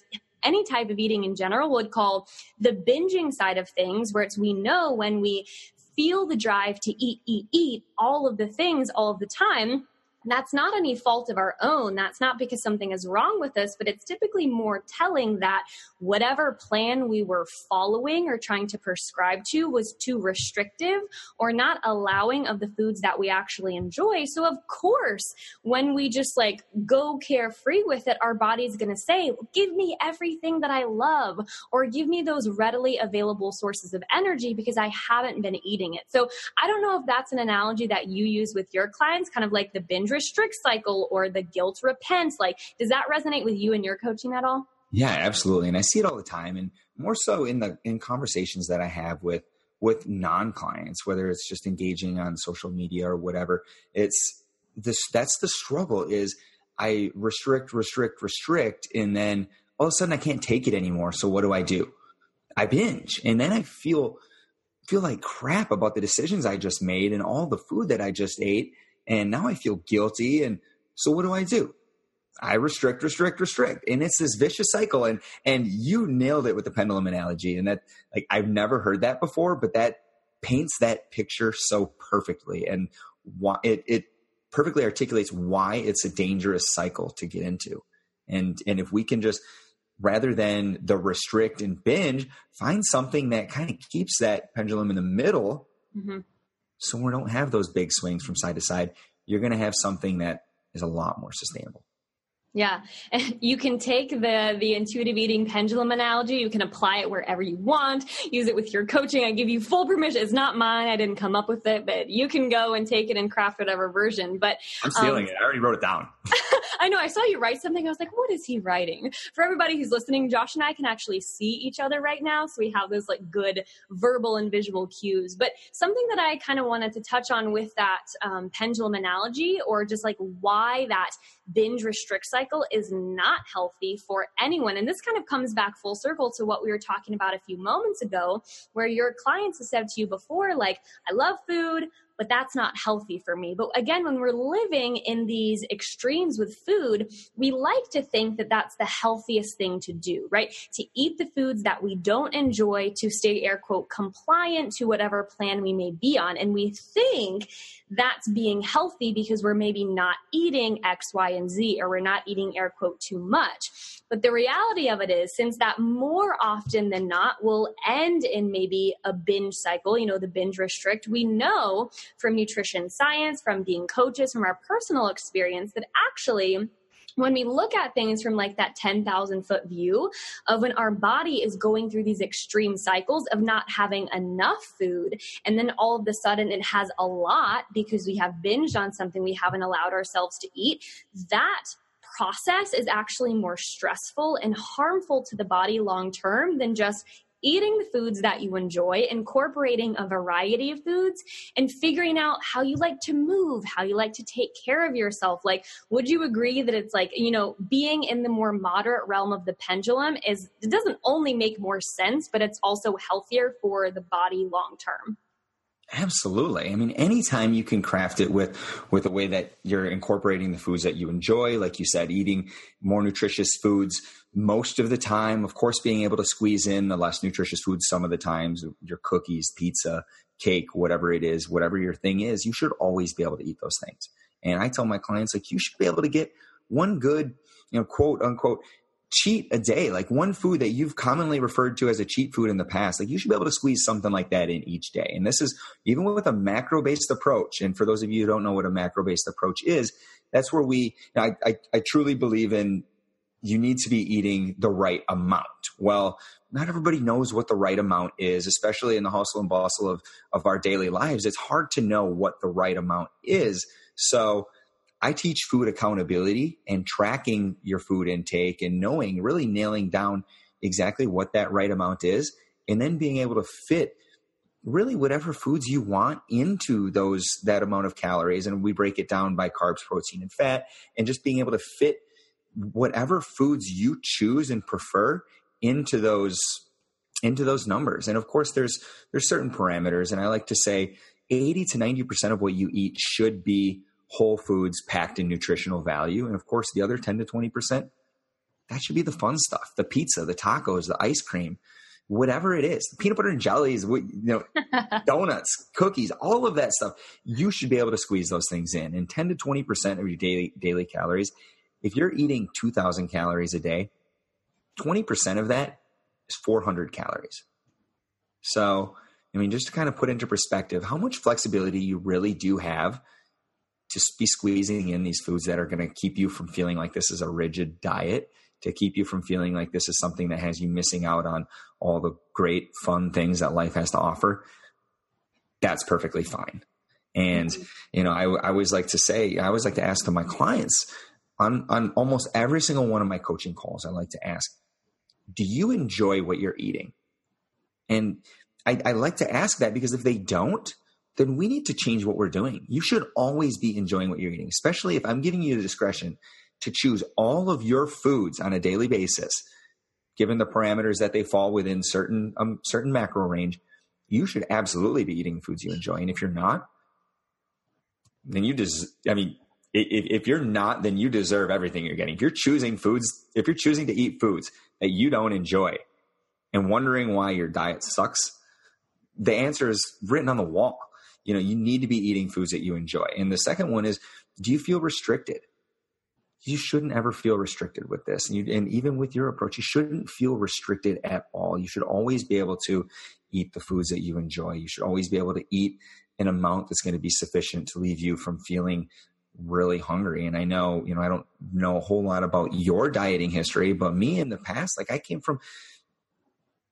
any type of eating in general would call the binging side of things, where it's we know when we feel the drive to eat, eat, eat all of the things all of the time that's not any fault of our own. That's not because something is wrong with us, but it's typically more telling that whatever plan we were following or trying to prescribe to was too restrictive or not allowing of the foods that we actually enjoy. So, of course, when we just like go carefree with it, our body's going to say, Give me everything that I love, or give me those readily available sources of energy because I haven't been eating it. So, I don't know if that's an analogy that you use with your clients, kind of like the binge restrict cycle or the guilt repent. Like, does that resonate with you in your coaching at all? Yeah, absolutely. And I see it all the time and more so in the in conversations that I have with with non-clients, whether it's just engaging on social media or whatever. It's this that's the struggle is I restrict, restrict, restrict, and then all of a sudden I can't take it anymore. So what do I do? I binge. And then I feel feel like crap about the decisions I just made and all the food that I just ate and now I feel guilty. And so what do I do? I restrict, restrict, restrict. And it's this vicious cycle. And and you nailed it with the pendulum analogy. And that like I've never heard that before, but that paints that picture so perfectly. And why it it perfectly articulates why it's a dangerous cycle to get into. And and if we can just rather than the restrict and binge, find something that kind of keeps that pendulum in the middle. Mm-hmm so we don't have those big swings from side to side. You're going to have something that is a lot more sustainable. Yeah. And You can take the the intuitive eating pendulum analogy, you can apply it wherever you want, use it with your coaching. I give you full permission. It's not mine. I didn't come up with it, but you can go and take it and craft whatever version. But I'm stealing um, it. I already wrote it down. I know. I saw you write something. I was like, what is he writing? For everybody who's listening, Josh and I can actually see each other right now. So we have those like good verbal and visual cues. But something that I kind of wanted to touch on with that um, pendulum analogy or just like why that binge restrict cycle is not healthy for anyone. And this kind of comes back full circle to what we were talking about a few moments ago, where your clients have said to you before, like, I love food but that's not healthy for me. But again, when we're living in these extremes with food, we like to think that that's the healthiest thing to do, right? To eat the foods that we don't enjoy to stay air quote compliant to whatever plan we may be on. And we think that's being healthy because we're maybe not eating X, Y, and Z, or we're not eating air quote too much. But the reality of it is, since that more often than not will end in maybe a binge cycle, you know, the binge restrict, we know from nutrition science, from being coaches, from our personal experience that actually when we look at things from like that 10,000 foot view of when our body is going through these extreme cycles of not having enough food, and then all of a sudden it has a lot because we have binged on something we haven't allowed ourselves to eat, that process is actually more stressful and harmful to the body long term than just eating the foods that you enjoy, incorporating a variety of foods, and figuring out how you like to move, how you like to take care of yourself. Like, would you agree that it's like, you know, being in the more moderate realm of the pendulum is, it doesn't only make more sense, but it's also healthier for the body long term? Absolutely. I mean, anytime you can craft it with with a way that you're incorporating the foods that you enjoy, like you said, eating more nutritious foods most of the time. Of course, being able to squeeze in the less nutritious foods some of the times, your cookies, pizza, cake, whatever it is, whatever your thing is, you should always be able to eat those things. And I tell my clients, like, you should be able to get one good, you know, quote unquote cheat a day, like one food that you've commonly referred to as a cheat food in the past, like you should be able to squeeze something like that in each day. And this is even with a macro based approach. And for those of you who don't know what a macro based approach is, that's where we, I, I, I truly believe in you need to be eating the right amount. Well, not everybody knows what the right amount is, especially in the hustle and bustle of, of our daily lives. It's hard to know what the right amount is. So I teach food accountability and tracking your food intake and knowing, really nailing down exactly what that right amount is, and then being able to fit really whatever foods you want into those that amount of calories. And we break it down by carbs protein and fat and just being able to fit whatever foods you choose and prefer into those into those numbers. And of course there's there's certain parameters. And i like to say 80 to 90% of what you eat should be whole foods packed in nutritional value. And of course, the other 10 to 20%, that should be the fun stuff the pizza, the tacos, the ice cream, whatever it is, the peanut butter and jellies, you know, donuts, cookies, all of that stuff. You should be able to squeeze those things in. And 10 to 20% of your daily, daily calories, if you're eating 2,000 calories a day, 20% of that is 400 calories. So, I mean, just to kind of put into perspective how much flexibility you really do have to be squeezing in these foods that are going to keep you from feeling like this is a rigid diet, to keep you from feeling like this is something that has you missing out on all the great fun things that life has to offer, that's perfectly fine. And, mm-hmm. you know, I, I always like to say, I always like to ask to my clients on, on almost every single one of my coaching calls, I like to ask, do you enjoy what you're eating? And I, I like to ask that because if they don't, then we need to change what we're doing. You should always be enjoying what you're eating, especially if I'm giving you the discretion to choose all of your foods on a daily basis, given the parameters that they fall within certain um, certain macro range. You should absolutely be eating foods you enjoy, and if you're not, then you just I mean, if, if you're not, then you deserve everything you're getting. If you're choosing foods, if you're choosing to eat foods that you don't enjoy, and wondering why your diet sucks, the answer is written on the wall you know you need to be eating foods that you enjoy. And the second one is do you feel restricted? You shouldn't ever feel restricted with this. And, you, and even with your approach you shouldn't feel restricted at all. You should always be able to eat the foods that you enjoy. You should always be able to eat an amount that's going to be sufficient to leave you from feeling really hungry. And I know, you know, I don't know a whole lot about your dieting history, but me in the past, like I came from,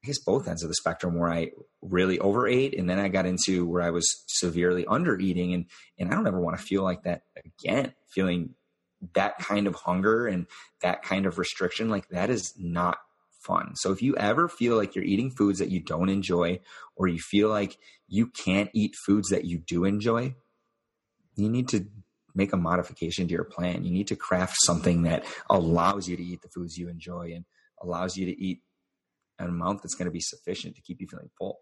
I guess both ends of the spectrum where I really overate and then I got into where I was severely under eating and and I don't ever want to feel like that again feeling that kind of hunger and that kind of restriction like that is not fun. So if you ever feel like you're eating foods that you don't enjoy or you feel like you can't eat foods that you do enjoy, you need to make a modification to your plan. You need to craft something that allows you to eat the foods you enjoy and allows you to eat an amount that's going to be sufficient to keep you feeling full.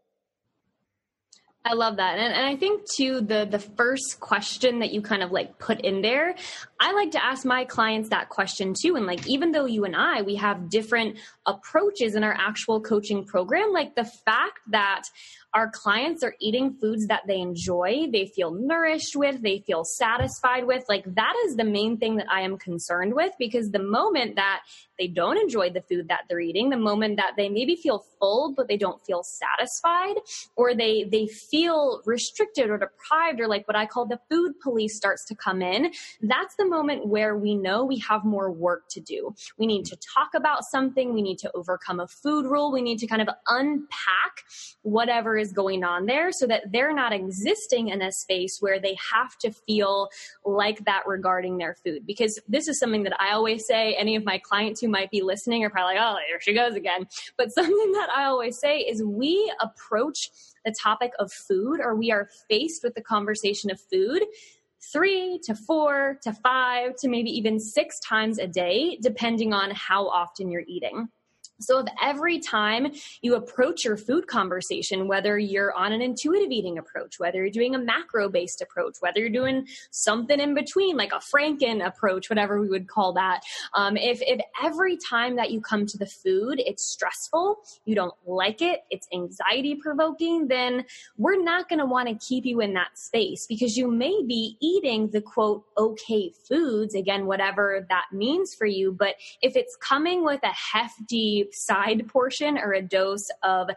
I love that. And, and I think too the the first question that you kind of like put in there, I like to ask my clients that question too. And like even though you and I we have different approaches in our actual coaching program, like the fact that our clients are eating foods that they enjoy, they feel nourished with, they feel satisfied with. Like that is the main thing that I am concerned with because the moment that they don't enjoy the food that they're eating, the moment that they maybe feel full but they don't feel satisfied or they they feel restricted or deprived or like what I call the food police starts to come in, that's the moment where we know we have more work to do. We need to talk about something, we need to overcome a food rule, we need to kind of unpack whatever is going on there so that they're not existing in a space where they have to feel like that regarding their food. Because this is something that I always say, any of my clients who might be listening are probably like, oh, there she goes again. But something that I always say is we approach the topic of food or we are faced with the conversation of food three to four to five to maybe even six times a day, depending on how often you're eating. So, if every time you approach your food conversation, whether you're on an intuitive eating approach, whether you're doing a macro based approach, whether you're doing something in between, like a Franken approach, whatever we would call that, um, if, if every time that you come to the food, it's stressful, you don't like it, it's anxiety provoking, then we're not going to want to keep you in that space because you may be eating the quote, okay foods, again, whatever that means for you. But if it's coming with a hefty, side portion or a dose of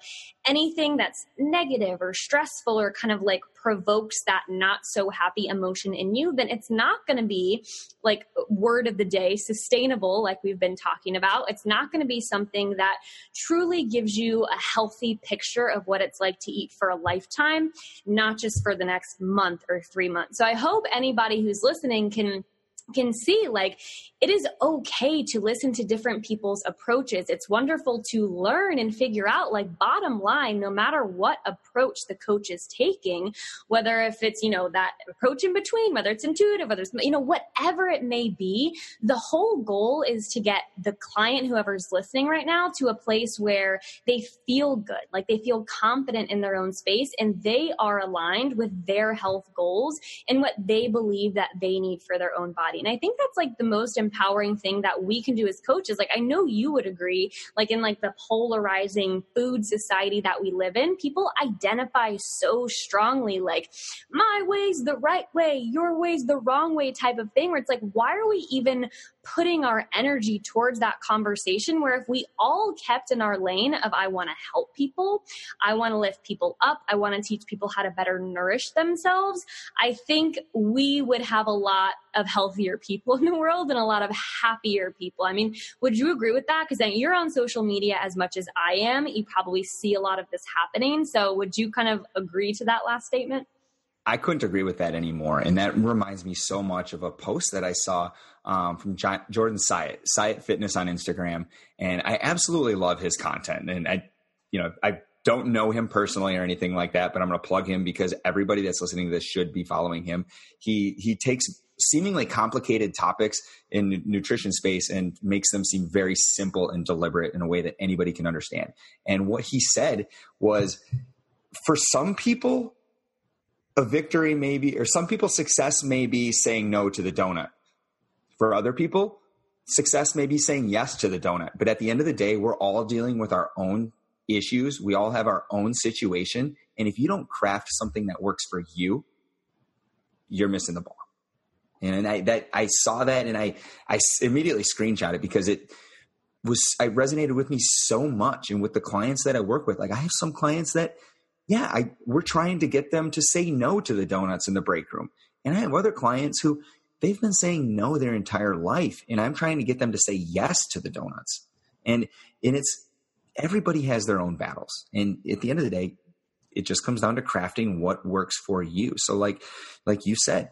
anything that's negative or stressful or kind of like provokes that not so happy emotion in you, then it's not going to be like word of the day, sustainable, like we've been talking about. It's not going to be something that truly gives you a healthy picture of what it's like to eat for a lifetime, not just for the next month or three months. So I hope anybody who's listening can can see like it is okay to listen to different people's approaches. It's wonderful to learn and figure out like bottom line no matter what approach the coach is taking, whether if it's, you know, that approach in between, whether it's intuitive, whether it's you know whatever it may be, the whole goal is to get the client whoever's listening right now to a place where they feel good, like they feel confident in their own space and they are aligned with their health goals and what they believe that they need for their own body body. And I think that's like the most empowering thing that we can do as coaches. Like I know you would agree, like in like the polarizing food society that we live in, people identify so strongly like my way's the right way, your way's the wrong way type of thing where it's like why are we even putting our energy towards that conversation where if we all kept in our lane of I want to help people, I want to lift people up, I want to teach people how to better nourish themselves, I think we would have a lot of healthier people in the world and a lot of happier people. I mean, would you agree with that? Because then you're on social media as much as I am. You probably see a lot of this happening. So would you kind of agree to that last statement? I couldn't agree with that anymore. And that reminds me so much of a post that I saw um, from Jordan Syatt, Syatt Fitness on Instagram. And I absolutely love his content. And I, you know, I don't know him personally or anything like that, but I'm going to plug him because everybody that's listening to this should be following him. He, he takes seemingly complicated topics in nutrition space and makes them seem very simple and deliberate in a way that anybody can understand. And what he said was for some people, a victory maybe, or some people, success may be saying no to the donut. For other people, success may be saying yes to the donut. But at the end of the day, we're all dealing with our own issues. We all have our own situation. And if you don't craft something that works for you, you're missing the ball. And I that I saw that and I I immediately screenshot it because it was I resonated with me so much and with the clients that I work with. Like I have some clients that yeah, I we're trying to get them to say no to the donuts in the break room. And I have other clients who they've been saying no their entire life. And I'm trying to get them to say yes to the donuts. And, and it's, everybody has their own battles. And at the end of the day, it just comes down to crafting what works for you. So like, like you said,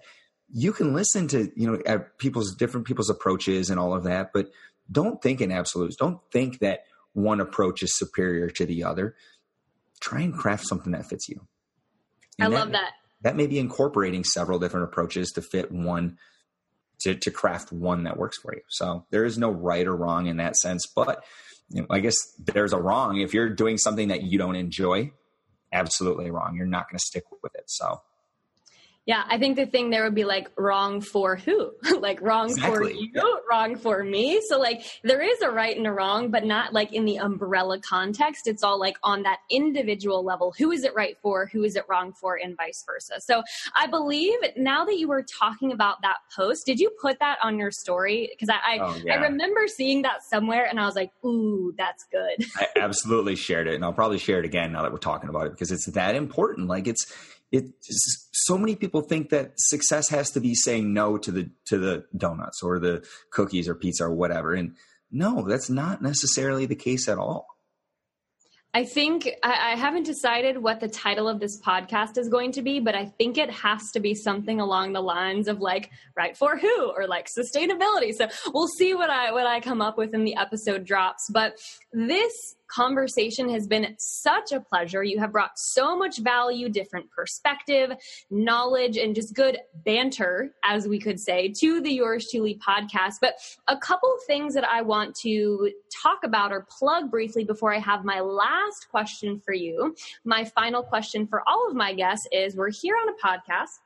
you can listen to, you know, people's different people's approaches and all of that, but don't think in absolutes. Don't think that one approach is superior to the other. Try and craft something that fits you. And I love that, that. That may be incorporating several different approaches to fit one to, to craft one that works for you. So there is no right or wrong in that sense, but you know, I guess there's a wrong if you're doing something that you don't enjoy. Absolutely wrong. You're not going to stick with it. So yeah, I think the thing there would be like wrong for who? like wrong exactly. for you, yeah. wrong for me. So like there is a right and a wrong, but not like in the umbrella context. It's all like on that individual level. Who is it right for? Who is it wrong for? And vice versa. So I believe now that you were talking about that post, did you put that on your story? Because I I, oh, yeah. I remember seeing that somewhere and I was like, ooh, that's good. I absolutely shared it. And I'll probably share it again now that we're talking about it because it's that important. Like it's it so many people think that success has to be saying no to the to the donuts or the cookies or pizza or whatever and no that's not necessarily the case at all I think I, I, haven't decided what the title of this podcast is going to be, but I think it has to be something along the lines of like right for who or like sustainability. So we'll see what I what I come up with in the episode drops. But this conversation has been such a pleasure. You have brought so much value, different perspective, knowledge, and just good banter, as we could say, to the Yours Chewly podcast. But a couple things that I want to talk about or plug briefly before I have my last question for you. My final question for all of my guests is we're here on a podcast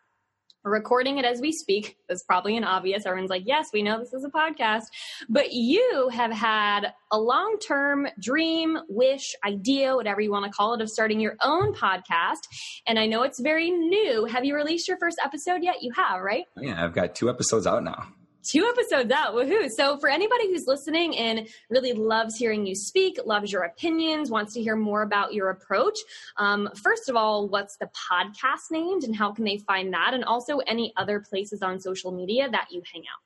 recording it as we speak. That's probably an obvious. Everyone's like, yes, we know this is a podcast. But you have had a long term dream, wish, idea, whatever you want to call it, of starting your own podcast. And I know it's very new. Have you released your first episode yet? You have, right? Oh, yeah, I've got two episodes out now two episodes out. Woohoo. So, for anybody who's listening and really loves hearing you speak, loves your opinions, wants to hear more about your approach, um, first of all, what's the podcast named and how can they find that? And also, any other places on social media that you hang out?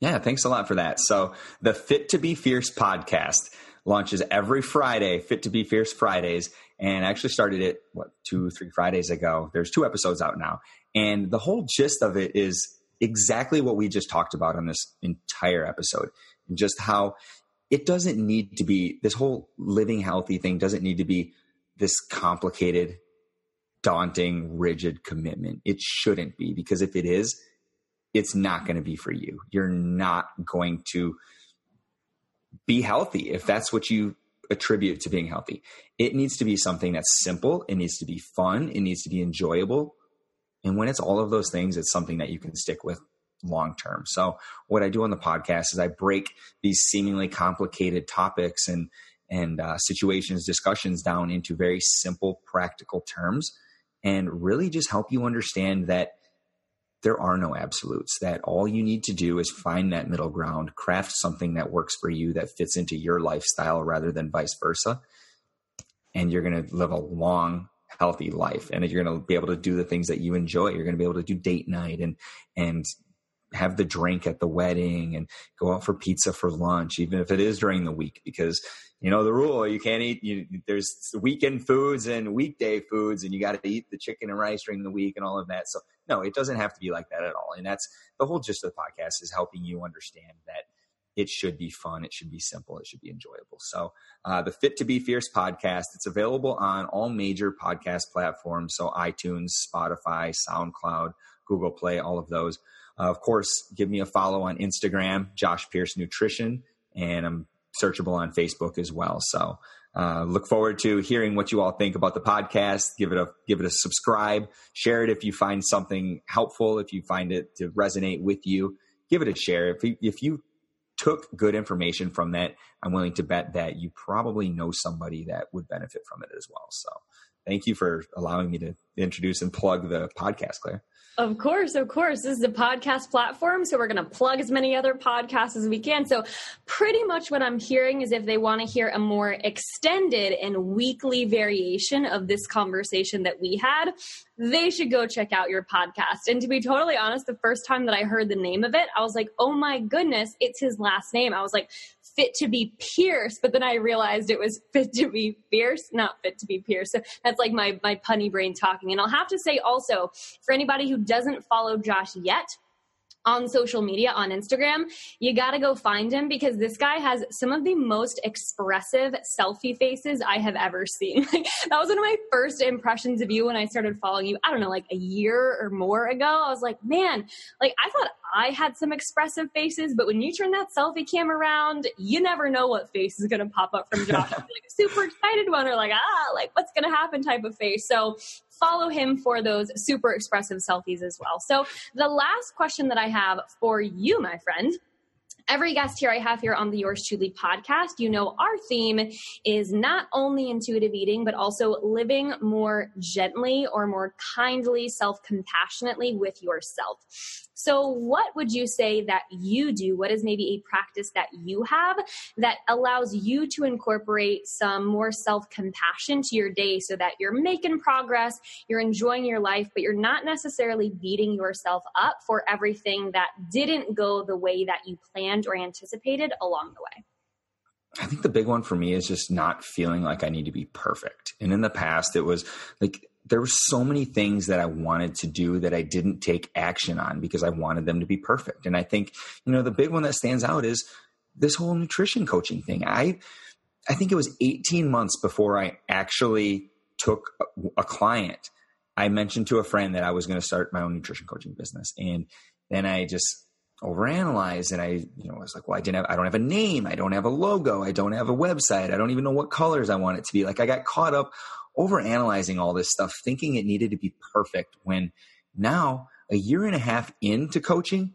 Yeah, thanks a lot for that. So, the Fit to Be Fierce podcast launches every Friday, Fit to Be Fierce Fridays. And I actually started it, what, two, three Fridays ago. There's two episodes out now. And the whole gist of it is exactly what we just talked about on this entire episode. And just how it doesn't need to be this whole living healthy thing doesn't need to be this complicated daunting rigid commitment. It shouldn't be because if it is it's not going to be for you. You're not going to be healthy if that's what you attribute to being healthy. It needs to be something that's simple. It needs to be fun. It needs to be enjoyable and when it's all of those things, it's something that you can stick with long term. So what I do on the podcast is I break these seemingly complicated topics and and uh, situations, discussions down into very simple, practical terms, and really just help you understand that there are no absolutes. That all you need to do is find that middle ground, craft something that works for you, that fits into your lifestyle rather than vice versa, and you're going to live a long, healthy life. And you're going to be able to do the things that you enjoy you're going to be able to do date night and and have the drink at the wedding and go out for pizza for lunch even if it is during the week. Because you know the rule you can't eat you, there's weekend foods and weekday foods and you got to eat the chicken and rice during the week and all of that. So no it doesn't have to be like that at all. And that's the whole gist of the podcast is helping you understand that it should be fun. It should be simple. It should be enjoyable. So, uh, the Fit to Be Fierce podcast, it's available on all major podcast platforms. So, iTunes, Spotify, SoundCloud, Google Play, all of those. Uh, of course, give me a follow on Instagram, Josh Pierce Nutrition, and I'm searchable on Facebook as well. So, uh, look forward to hearing what you all think about the podcast. Give it a give it a subscribe. Share it if you find something helpful. If you find it to resonate with you, give it a share. If you, if you took good information from that, I'm willing to bet that you probably know somebody that would benefit from it as well. So thank you for allowing me to introduce and plug the podcast, Claire. Of course, of course. This is a podcast platform, so we're going to plug as many other podcasts as we can. So, pretty much what I'm hearing is if they want to hear a more extended and weekly variation of this conversation that we had, they should go check out your podcast. And to be totally honest, the first time that I heard the name of it, I was like, oh my goodness, it's his last name. I was like, fit to be pierced, but then I realized it was fit to be fierce, not fit to be pierced. So that's like my my punny brain talking. And I'll have to say also for anybody who doesn't follow Josh yet, on social media on Instagram, you got to go find him because this guy has some of the most expressive selfie faces I have ever seen. Like, that was one of my first impressions of you when I started following you. I don't know, like a year or more ago. I was like, man, like I thought I had some expressive faces, but when you turn that selfie cam around, you never know what face is to pop up from Josh. like a super excited one or like, ah, like what's to happen type of face. So follow him for those super expressive selfies as well. So the last question that I have for you, my friend, every guest here I have here on the Yours Chewly podcast, you know, our theme is not only intuitive eating, but also living more gently or more kindly, self compassionately with yourself. So, what would you say that you do? What is maybe a practice that you have that allows you to incorporate some more self compassion to your day so that you're making progress, you're enjoying your life, but you're not necessarily beating yourself up for everything that didn't go the way that you planned or anticipated along the way? I think the big one for me is just not feeling like I need to be perfect. And in the past, it was like there were so many things that I wanted to do that I didn't take action on because I wanted them to be perfect. And I think, you know, the big one that stands out is this whole nutrition coaching thing. I I think it was 18 months before I actually took a, client. I mentioned to a friend that I was going to start my own nutrition coaching business. And then I just overanalyzed and I, you know, I was like, well, I didn't have, I don't have a name. I don't have a logo. I don't have a website. I don't even know what colors I want it to be. Like I got caught up over analyzing all this stuff, thinking it needed to be perfect when now a year and a half into coaching,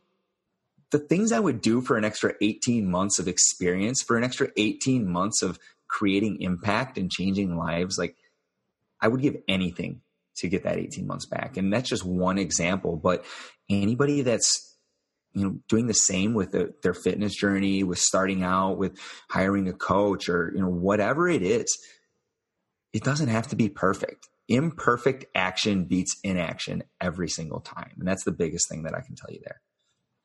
the things I would do for an extra 18 months of experience, for an extra 18 months of creating impact and changing lives, like I would give anything to get that 18 months back. And that's just one example. But anybody that's you know doing the same with the, their fitness journey with starting out with hiring a coach or you know whatever it is it doesn't have to be perfect. Imperfect action beats inaction every single time. And that's the biggest thing that I can tell you there.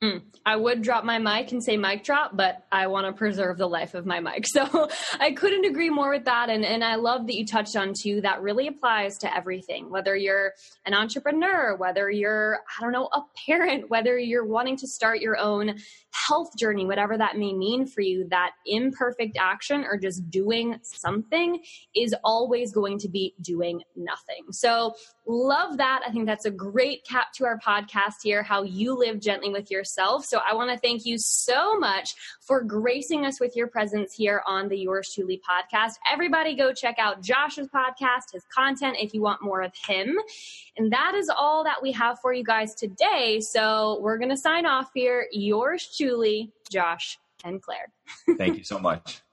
Mm. I would drop my mic and say mic drop, but I want to preserve the life of my mic. So I couldn't agree more with that. And, and I love that you touched on too. That really applies to everything, whether you're an entrepreneur, whether you're, I don't know, a parent, whether you're wanting to start your own health journey, whatever that may mean for you, that imperfect action or just doing something is always going to be doing nothing. So love that. I think that's a great cap to our podcast here, how you live gently with yourself. So I want to thank you so much for gracing us with your presence here on the Yours Chewly podcast. Everybody go check out Josh's podcast, his content, if you want more of him. And that is all that we have for you guys today. So we're going to sign off here. Yours Chewly, Josh and Claire. Thank you so much.